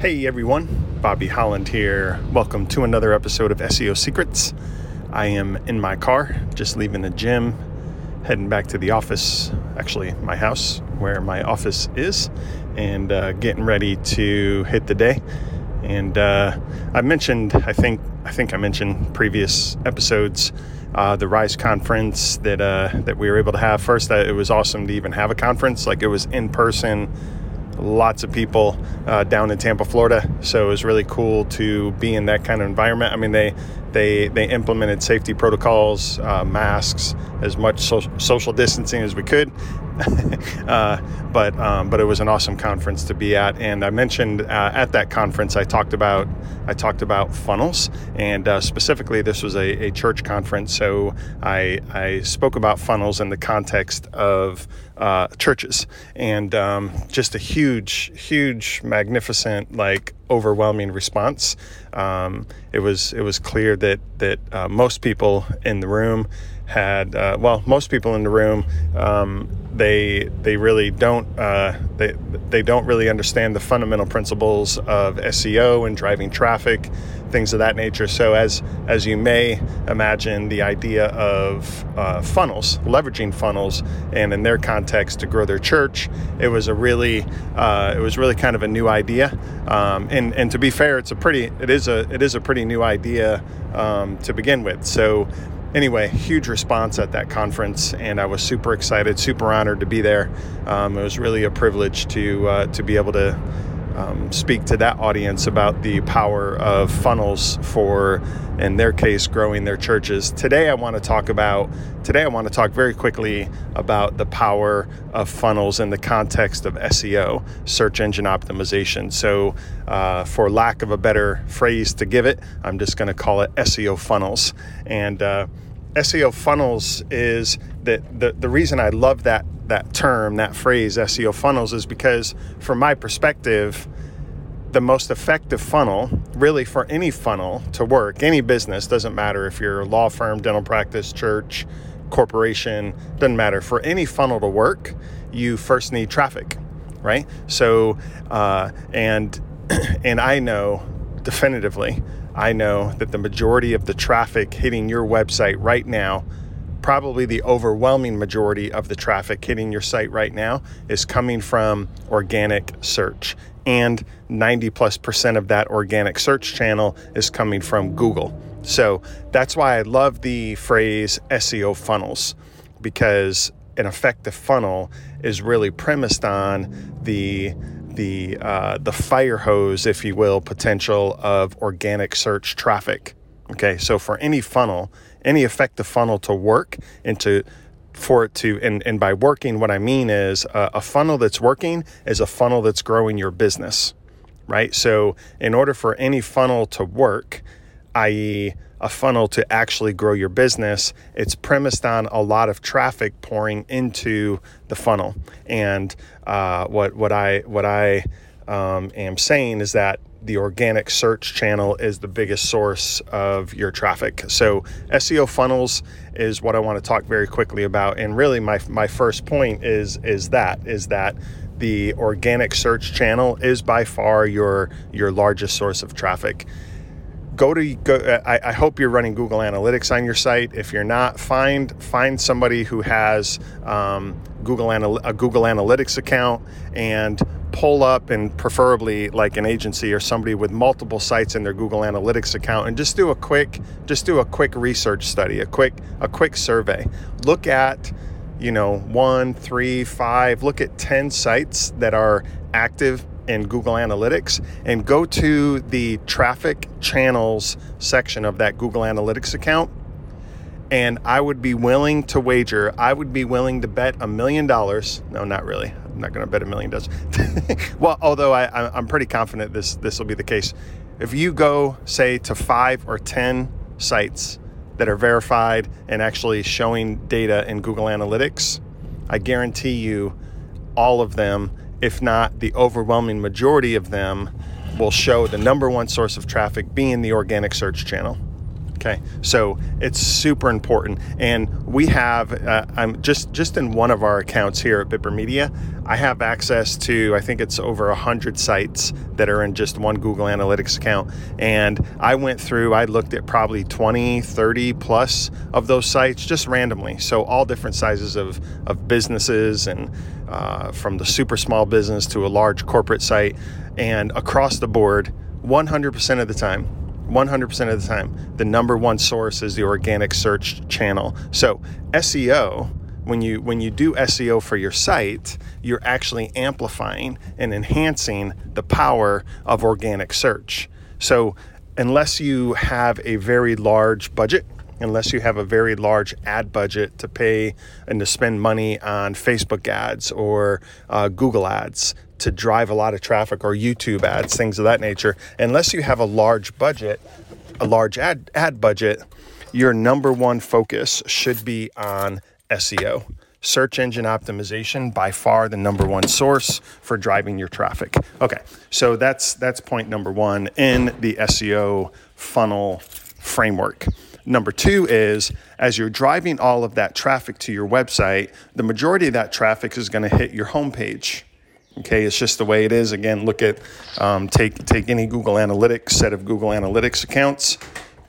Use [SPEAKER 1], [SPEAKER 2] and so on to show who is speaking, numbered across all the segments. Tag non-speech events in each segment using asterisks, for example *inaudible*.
[SPEAKER 1] Hey everyone, Bobby Holland here. Welcome to another episode of SEO Secrets. I am in my car, just leaving the gym, heading back to the office, actually, my house where my office is, and uh, getting ready to hit the day. And uh, I mentioned, I think, I think I mentioned previous episodes, uh, the Rise conference that uh, that we were able to have. First, that it was awesome to even have a conference, like it was in person lots of people uh, down in Tampa, Florida. So it was really cool to be in that kind of environment. I mean, they they they implemented safety protocols, uh, masks, as much so- social distancing as we could. *laughs* uh, but um, but it was an awesome conference to be at, and I mentioned uh, at that conference I talked about I talked about funnels, and uh, specifically this was a, a, church conference, so I I spoke about funnels in the context of uh, churches, and um, just a huge huge magnificent like overwhelming response. Um, it was it was clear that that uh, most people in the room had uh, well most people in the room um, they they really don't uh, they they don't really understand the fundamental principles of SEO and driving traffic things of that nature. So as as you may imagine the idea of uh, funnels leveraging funnels and in their context to grow their church it was a really uh, it was really kind of a new idea. Um, and and to be fair it's a pretty it is a it is a pretty new idea um, to begin with. So anyway, huge response at that conference, and I was super excited, super honored to be there. Um, it was really a privilege to uh, to be able to um, speak to that audience about the power of funnels for, in their case, growing their churches. Today, I want to talk about. Today, I want to talk very quickly about the power of funnels in the context of SEO, search engine optimization. So, uh, for lack of a better phrase to give it, I'm just going to call it SEO funnels. And uh, SEO funnels is that the, the reason I love that that term, that phrase, SEO funnels, is because from my perspective, the most effective funnel, really for any funnel to work, any business, doesn't matter if you're a law firm, dental practice, church, corporation, doesn't matter. For any funnel to work, you first need traffic, right? So, uh, and *clears throat* and I know definitively, I know that the majority of the traffic hitting your website right now probably the overwhelming majority of the traffic hitting your site right now is coming from organic search. And 90 plus percent of that organic search channel is coming from Google. So that's why I love the phrase SEO funnels because an effective funnel is really premised on the the uh, the fire hose, if you will, potential of organic search traffic. Okay, so for any funnel, any effective funnel to work and to for it to and, and by working what i mean is a, a funnel that's working is a funnel that's growing your business right? So in order for any funnel to work i.e a funnel to actually grow your business it's premised on a lot of traffic pouring into the funnel. And uh, what what i what i um, am saying is that the organic search channel is the biggest source of your traffic. So SEO funnels is what I want to talk very quickly about. And really my my first point is is that is that the organic search channel is by far your your largest source of traffic. Go to go. I, I hope you're running Google Analytics on your site. If you're not, find find somebody who has um, Google Anal- a Google Analytics account and pull up and preferably like an agency or somebody with multiple sites in their Google Analytics account and just do a quick just do a quick research study, a quick a quick survey. Look at you know one, three, five. Look at ten sites that are active in Google Analytics and go to the traffic channels section of that Google Analytics account. And I would be willing to wager, I would be willing to bet a million dollars. No, not really. I'm not going to bet a million does. *laughs* well, although I, I'm pretty confident this this will be the case. If you go, say, to five or ten sites that are verified and actually showing data in Google Analytics, I guarantee you, all of them, if not the overwhelming majority of them, will show the number one source of traffic being the organic search channel. Okay, so it's super important, and we have. Uh, I'm just just in one of our accounts here at Bipper Media. I have access to I think it's over hundred sites that are in just one Google Analytics account, and I went through. I looked at probably 20, 30 plus of those sites just randomly. So all different sizes of of businesses, and uh, from the super small business to a large corporate site, and across the board, 100% of the time 100% of the time, the number one source is the organic search channel. So, SEO, when you when you do SEO for your site, you're actually amplifying and enhancing the power of organic search. So, unless you have a very large budget, unless you have a very large ad budget to pay and to spend money on Facebook ads or uh, Google ads, to drive a lot of traffic or YouTube ads, things of that nature, unless you have a large budget, a large ad, ad budget, your number one focus should be on SEO. Search engine optimization by far the number one source for driving your traffic. Okay, so that's that's point number one in the SEO funnel framework. Number two is as you're driving all of that traffic to your website, the majority of that traffic is going to hit your homepage. Okay, it's just the way it is. Again, look at um, take take any Google Analytics set of Google Analytics accounts,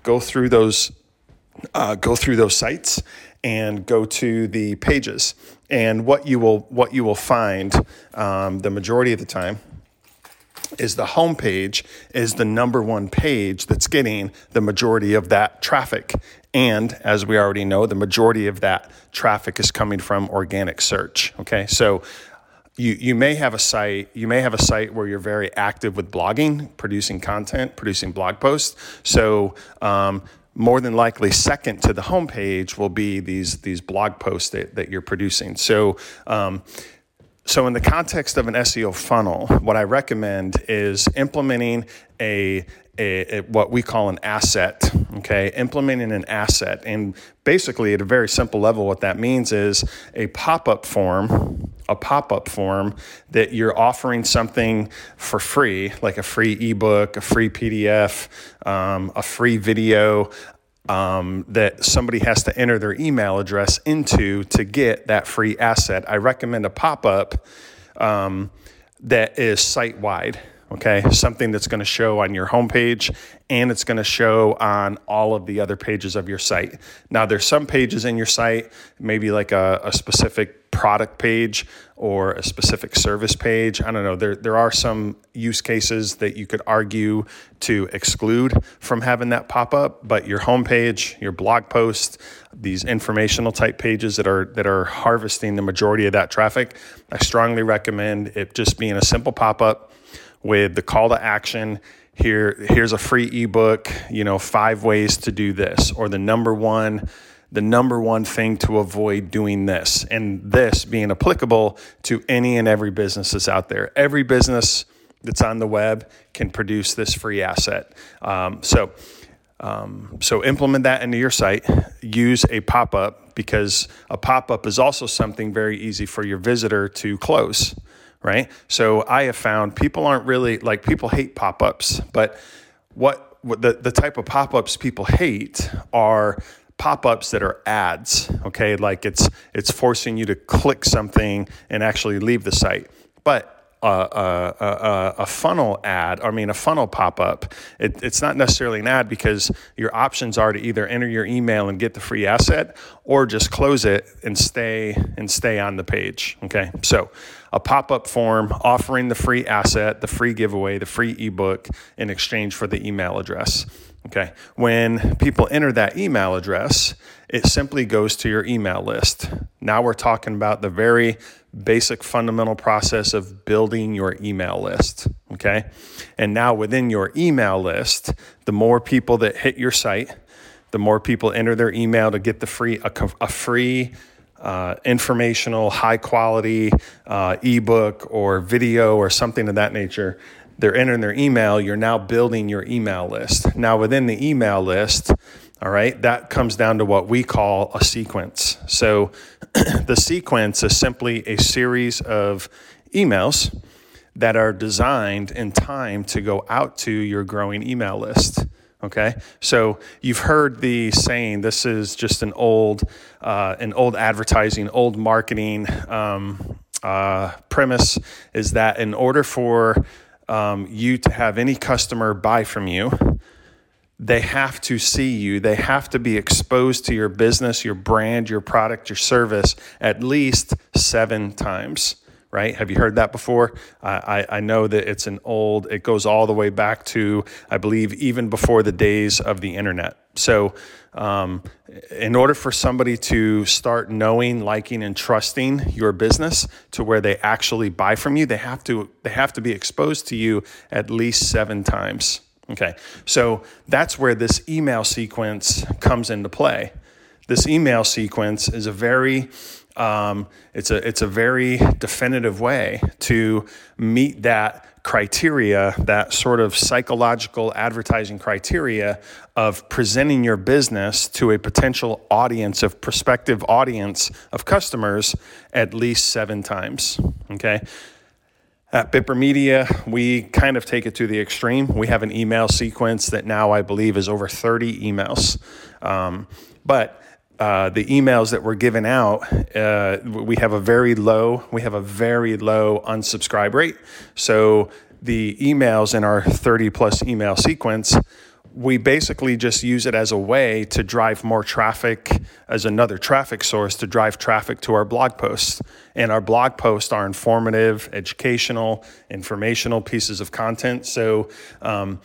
[SPEAKER 1] go through those uh, go through those sites, and go to the pages. And what you will what you will find um, the majority of the time is the home page is the number one page that's getting the majority of that traffic. And as we already know, the majority of that traffic is coming from organic search. Okay, so you, you may have a site you may have a site where you're very active with blogging producing content producing blog posts. So um, more than likely second to the homepage will be these these blog posts that, that you're producing. So um, so in the context of an SEO funnel, what I recommend is implementing a, a, a, what we call an asset. Okay, implementing an asset, and basically at a very simple level, what that means is a pop-up form, a pop-up form that you're offering something for free, like a free ebook, a free PDF, um, a free video. Um, that somebody has to enter their email address into to get that free asset. I recommend a pop up um, that is site wide okay? Something that's going to show on your homepage and it's going to show on all of the other pages of your site. Now, there's some pages in your site, maybe like a, a specific product page or a specific service page. I don't know. There, there are some use cases that you could argue to exclude from having that pop up, but your homepage, your blog post, these informational type pages that are that are harvesting the majority of that traffic, I strongly recommend it just being a simple pop up with the call to action here here's a free ebook you know five ways to do this or the number one the number one thing to avoid doing this and this being applicable to any and every business that's out there. Every business that's on the web can produce this free asset. Um, so um, so implement that into your site. Use a pop-up because a pop-up is also something very easy for your visitor to close right? So I have found people aren't really like people hate pop ups, but what, what the, the type of pop ups people hate are pop-ups that are ads okay like it's it's forcing you to click something and actually leave the site but a, a, a, a, funnel ad, I mean, a funnel pop up. It, it's not necessarily an ad because your options are to either enter your email and get the free asset or just close it and stay and stay on the page. Okay. So a pop up form offering the free asset, the free giveaway, the free ebook in exchange for the email address. Okay. When people enter that email address, it simply goes to your email list. Now we're talking about the very basic fundamental process of building your email list. Okay. And now within your email list, the more people that hit your site, the more people enter their email to get the free, a, a free, uh, informational, high quality uh, ebook or video or something of that nature. They're entering their email. You're now building your email list. Now, within the email list, all right, that comes down to what we call a sequence. So *clears throat* the sequence is simply a series of emails that are designed in time to go out to your growing email list. Okay, so you've heard the saying. This is just an old, uh, an old advertising, old marketing um, uh, premise. Is that in order for um, you to have any customer buy from you, they have to see you. They have to be exposed to your business, your brand, your product, your service at least seven times right? Have you heard that before? I, I know that it's an old, it goes all the way back to, I believe, even before the days of the internet. So, um, in order for somebody to start knowing, liking, and trusting your business to where they actually buy from you, they have to they have to be exposed to you at least seven times. Okay, so that's where this email sequence comes into play. This email sequence is a very um, it's a it's a very definitive way to meet that criteria, that sort of psychological advertising criteria of presenting your business to a potential audience of prospective audience of customers at least seven times. Okay. At Bipper Media, we kind of take it to the extreme. We have an email sequence that now I believe is over 30 emails. Um, but uh, the emails that were given out, uh, we have a very low, we have a very low unsubscribe rate. So the emails in our 30 plus email sequence, we basically just use it as a way to drive more traffic as another traffic source to drive traffic to our blog posts. And our blog posts are informative, educational, informational pieces of content. So, um,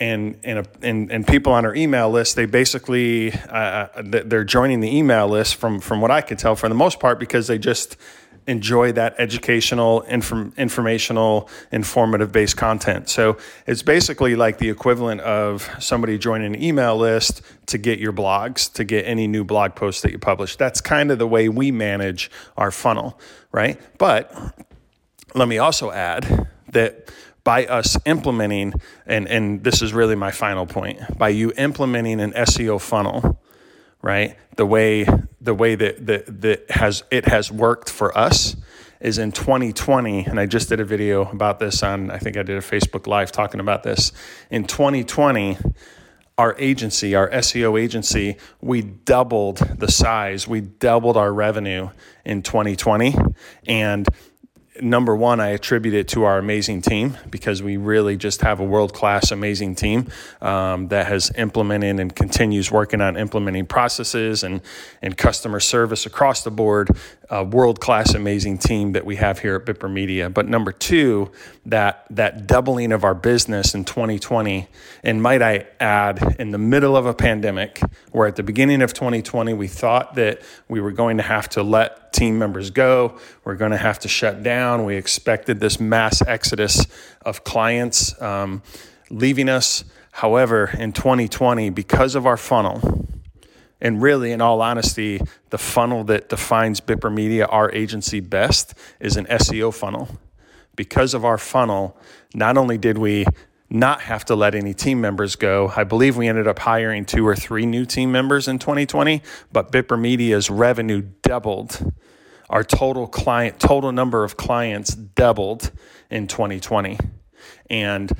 [SPEAKER 1] and and, a, and and people on our email list they basically uh, uh they're joining the email list from from what I could tell for the most part because they just enjoy that educational inform, informational informative based content. So it's basically like the equivalent of somebody joining an email list to get your blogs to get any new blog posts that you publish. That's kind of the way we manage our funnel right? But let me also add that by us implementing, and, and this is really my final point, by you implementing an SEO funnel, right? The way the way that, that, that has it has worked for us is in 2020, and I just did a video about this on I think I did a Facebook Live talking about this. In 2020, our agency, our SEO agency, we doubled the size, we doubled our revenue in 2020. And number one, I attribute it to our amazing team because we really just have a world class, amazing team um, that has implemented and continues working on implementing processes and, and customer service across the board. A world class, amazing team that we have here at Bipper Media. But number two, that, that doubling of our business in 2020, and might I add, in the middle of a pandemic, where at the beginning of 2020, we thought that we were going to have to let team members go, we're going to have to shut down. We expected this mass exodus of clients um, leaving us. However, in 2020, because of our funnel, and really, in all honesty, the funnel that defines Bipper Media, our agency, best is an SEO funnel. Because of our funnel, not only did we not have to let any team members go. I believe we ended up hiring two or three new team members in 2020, but Bipper Media's revenue doubled our total client total number of clients doubled in 2020 and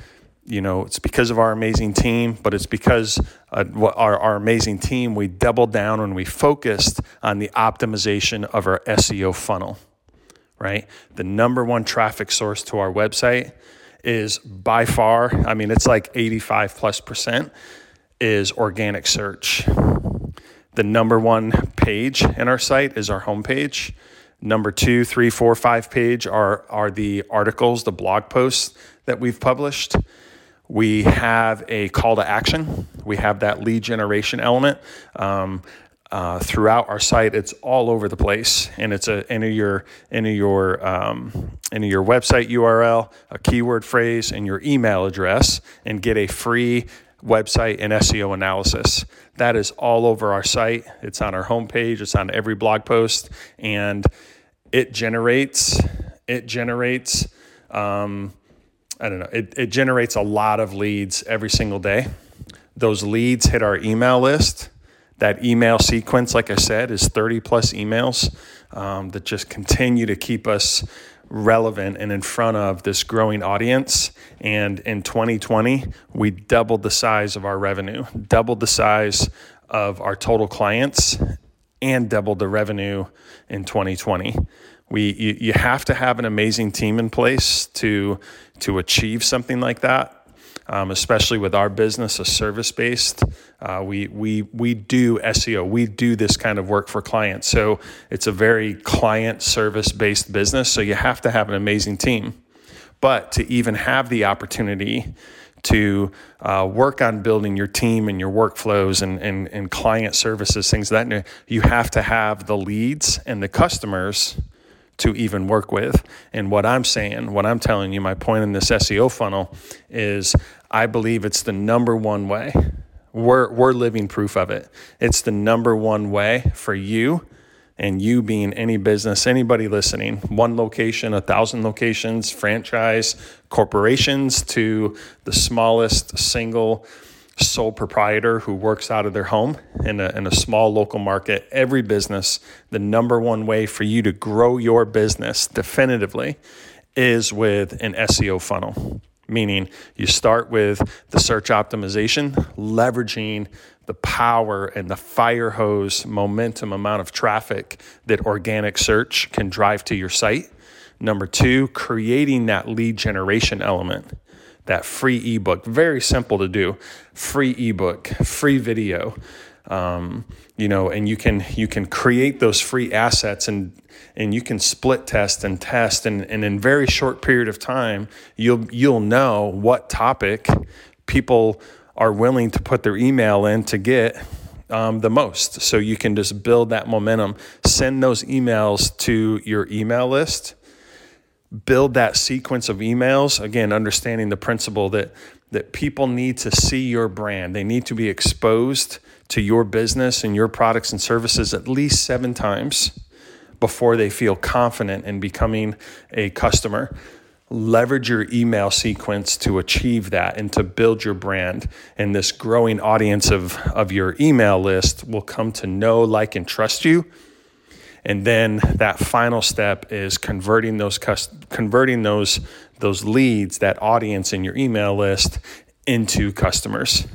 [SPEAKER 1] you know it's because of our amazing team but it's because uh, our, our amazing team we doubled down and we focused on the optimization of our seo funnel right? The number one traffic source to our website is by far i mean it's like 85 plus percent is organic search. The number one page in our site is our homepage. Number two, three, four, five page are, are the articles, the blog posts that we've published. We have a call to action. We have that lead generation element. Um, uh, throughout our site. It's all over the place, and it's a enter your enter your um, enter your website URL, a keyword phrase, and your email address, and get a free website and SEO analysis. That is all over our site. It's on our homepage. It's on every blog post, and it generates it generates um, I don't know it, it generates a lot of leads every single day. Those leads hit our email list. That email sequence, like I said, is 30 plus emails um, that just continue to keep us relevant and in front of this growing audience. And in 2020, we doubled the size of our revenue, doubled the size of our total clients, and doubled the revenue in 2020. We, you, you have to have an amazing team in place to, to achieve something like that um, especially with our business, a service based. Uh, we we we do SEO. We do this kind of work for clients. So it's a very client service based business. So you have to have an amazing team. But to even have the opportunity to uh, work on building your team and your workflows and, and, and client services, things like that, you have to have the leads and the customers to even work with. And what I'm saying, what I'm telling you, my point in this SEO funnel is I believe it's the number one way. We're, we're living proof of it. It's the number one way for you and you being any business, anybody listening, one location, a thousand locations, franchise, corporations to the smallest single sole proprietor who works out of their home in a, in a small local market, every business, the number one way for you to grow your business definitively is with an SEO funnel meaning you start with the search optimization, leveraging the power and the fire hose momentum amount of traffic that organic search can drive to your site. Number two, creating that lead generation element, that free ebook, very simple to do, free ebook, free video. Um, you know, and you can you can create those free assets and and you can split test and test. And, and in very short period of time you'll you'll know what topic people are willing to put their email in to get um, the most. So you can just build that momentum, send those emails to your email list, build that sequence of emails. Again, understanding the principle that that people need to see your brand. They need to be exposed to your business and your products and services at least seven times before they feel confident in becoming a customer. Leverage your email sequence to achieve that and to build your brand. And this growing audience of, of your email list will come to know, like, and trust you. And then that final step is converting those converting those those leads, that audience in your email list into customers.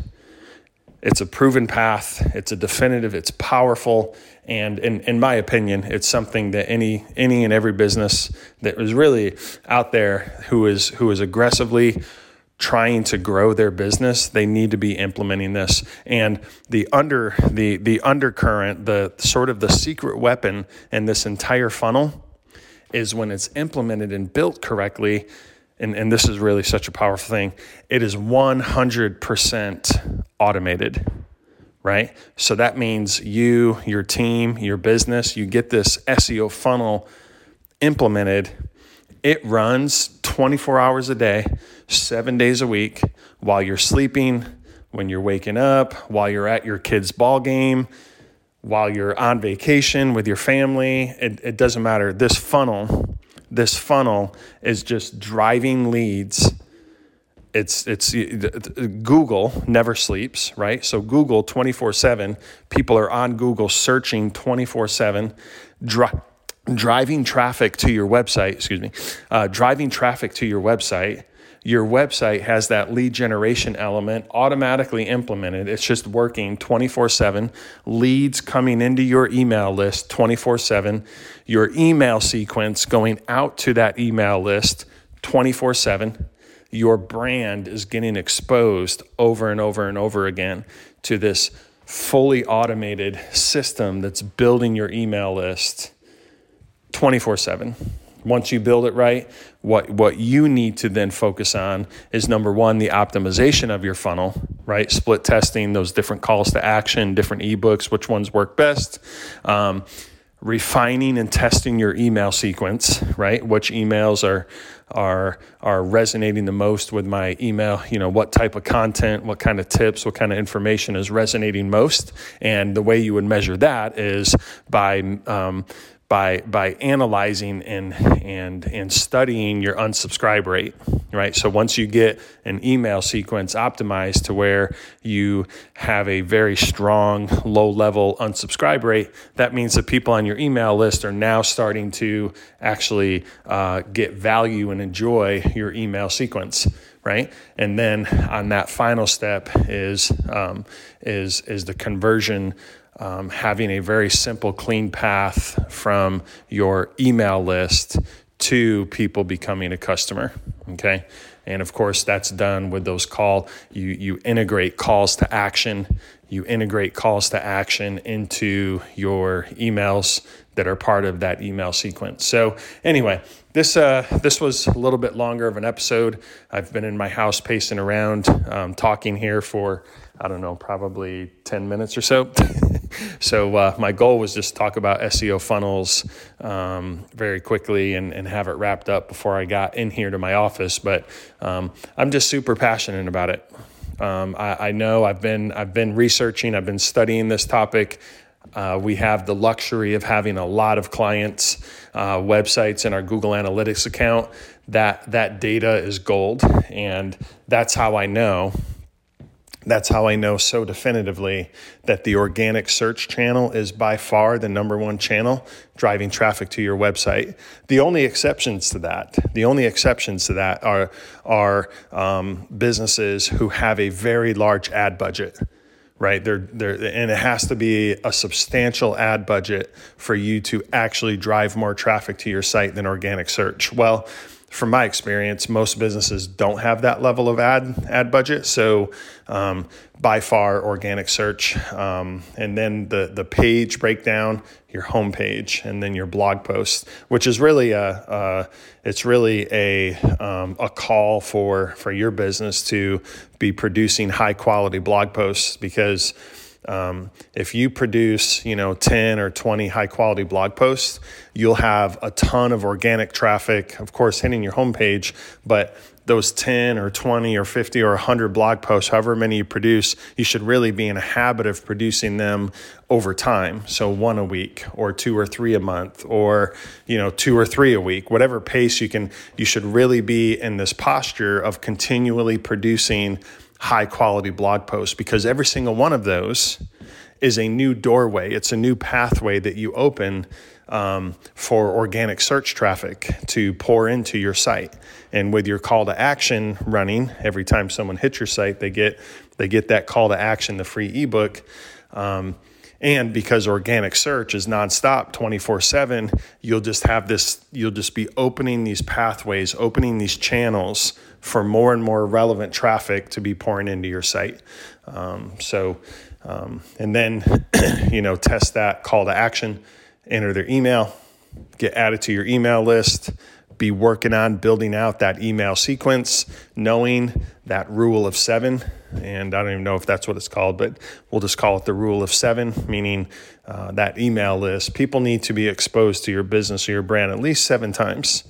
[SPEAKER 1] It's a proven path, it's a definitive, it's powerful, and in, in my opinion, it's something that any any and every business that is really out there who is who is aggressively trying to grow their business, they need to be implementing this. And the under the the undercurrent, the sort of the secret weapon in this entire funnel is when it's implemented and built correctly, and, and this is really such a powerful thing, it is 100% automated, right? So that means you, your team, your business, you get this SEO funnel implemented. It runs 24 hours a day, seven days a week, while you're sleeping, when you're waking up, while you're at your kid's ball game, while you're on vacation with your family. It, it doesn't matter. This funnel this funnel is just driving leads. It's it's Google never sleeps, right? So Google 24/7, people are on Google searching 24/7 dri- driving traffic to your website, excuse me. Uh, driving traffic to your website your website has that lead generation element automatically implemented. It's just working 24 7, leads coming into your email list 24 7, your email sequence going out to that email list 24 7. Your brand is getting exposed over and over and over again to this fully automated system that's building your email list 24 7 once you build it right, what what you need to then focus on is number one, the optimization of your funnel, right? Split testing those different calls to action, different ebooks, which ones work best. Um, refining and testing your email sequence, right? Which emails are are are resonating the most with my email, you know, what type of content, what kind of tips, what kind of information is resonating most. And the way you would measure that is by um, by by analyzing and and and studying your unsubscribe rate right? So once you get an email sequence optimized to where you have a very strong low level unsubscribe rate that means that people on your email list are now starting to actually uh, get value and enjoy your email sequence right? And then on that final step is um, is is the conversion um, having a very simple, clean path from your email list to people becoming a customer. Okay. And of course, that's done with those call. You you integrate calls to action. You integrate calls to action into your emails that are part of that email sequence. So anyway, this uh, this was a little bit longer of an episode. I've been in my house pacing around, um, talking here for I don't know, probably ten minutes or so. *laughs* so uh, my goal was just to talk about SEO funnels um, very quickly and, and have it wrapped up before I got in here to my office. But um, I'm just super passionate about it. Um, I, I, know I've been I've been researching, I've been studying this topic. Uh, we have the luxury of having a lot of clients' uh, websites in our Google Analytics account. That that data is gold, and that's how I know that's how I know so definitively that the organic search channel is by far the number one channel driving traffic to your website. The only exceptions to that, the only exceptions to that are are um, businesses who have a very large ad budget. Right, they're, they're, and it has to be a substantial ad budget for you to actually drive more traffic to your site than organic search. Well, from my experience, most businesses don't have that level of ad ad budget. So, um, by far, organic search, um, and then the the page breakdown, your homepage, and then your blog post, which is really a, it's really a um, a call for for your business to be producing high quality blog posts because um, if you produce, you know, 10 or 20 high quality blog posts, you'll have a ton of organic traffic, of course, hitting your homepage, but those 10 or 20 or 50 or 100 blog posts, however many you produce, you should really be in a habit of producing them over time. So one a week or two or three a month or, you know, two or three a week, whatever pace you can, you should really be in this posture of continually producing high quality blog posts because every single one of those is a new doorway. It's a new pathway that you open um, for organic search traffic to pour into your site. And with your call to action running, every time someone hits your site, they get they get that call to action, the free ebook. Um, and because organic search is nonstop 24 7, you'll just have this, you'll just be opening these pathways, opening these channels for more and more relevant traffic to be pouring into your site. Um, so, um, and then, *clears throat* you know, test that call to action, enter their email, get added to your email list, be working on building out that email sequence, knowing that rule of seven. And I don't even know if that's what it's called, but we'll just call it the rule of seven, meaning uh, that email list. People need to be exposed to your business or your brand at least seven times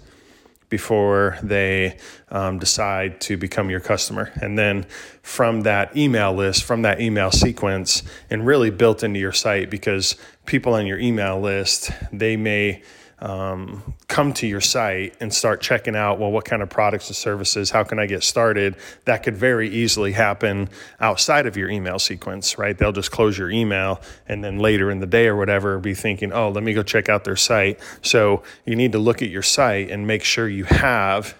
[SPEAKER 1] before they um, decide to become your customer. And then from that email list, from that email sequence, and really built into your site because people on your email list, they may um, come to your site and start checking out well what kind of products and services how can i get started? That could very easily happen outside of your email sequence right? They'll just close your email and then later in the day or whatever be thinking oh let me go check out their site. So you need to look at your site and make sure you have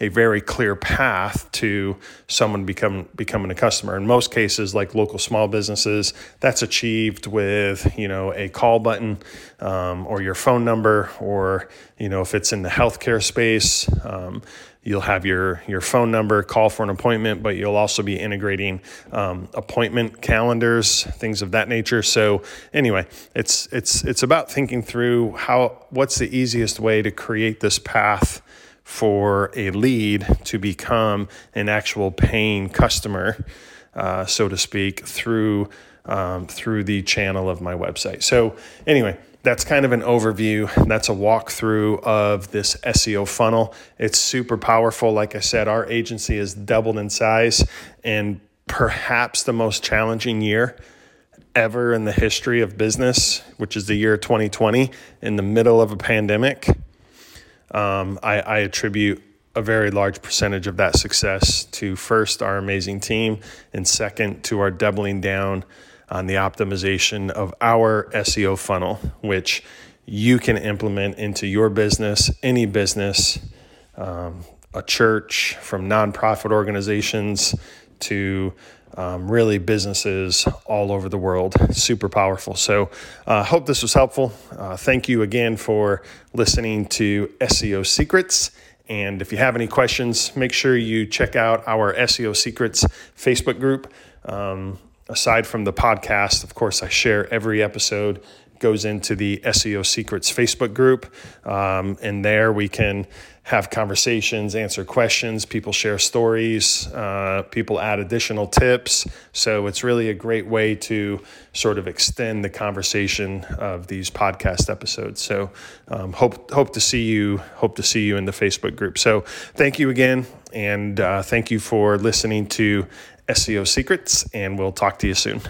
[SPEAKER 1] a very clear path to someone become, becoming a customer. In most cases, like local small businesses, that's achieved with you know a call button um, or your phone number, or you know if it's in the healthcare space. Um, you'll have your your phone number call for an appointment but you'll also be integrating um, appointment calendars things of that nature so anyway it's it's it's about thinking through how what's the easiest way to create this path for a lead to become an actual paying customer, uh, so to speak, through um, through the channel of my website. So anyway, that's kind of an overview. That's a walkthrough of this SEO funnel. It's super powerful. Like I said, our agency has doubled in size, and perhaps the most challenging year ever in the history of business, which is the year 2020, in the middle of a pandemic. Um, I, I attribute a very large percentage of that success to first our amazing team, and second to our doubling down on the optimization of our SEO funnel, which you can implement into your business, any business, um, a church, from nonprofit organizations to um, really businesses all over the world. Super powerful. So, uh, hope this was helpful. Uh, thank you again for listening to SEO Secrets. And if you have any questions, make sure you check out our SEO Secrets Facebook group. Um, aside from the podcast, of course, I share every episode goes into the SEO Secrets Facebook group. Um, and there we can have conversations, answer questions, people share stories, uh, people add additional tips. So it's really a great way to sort of extend the conversation of these podcast episodes. So um, hope hope to see you hope to see you in the Facebook group. So thank you again, and uh, thank you for listening to SEO Secrets, and we'll talk to you soon.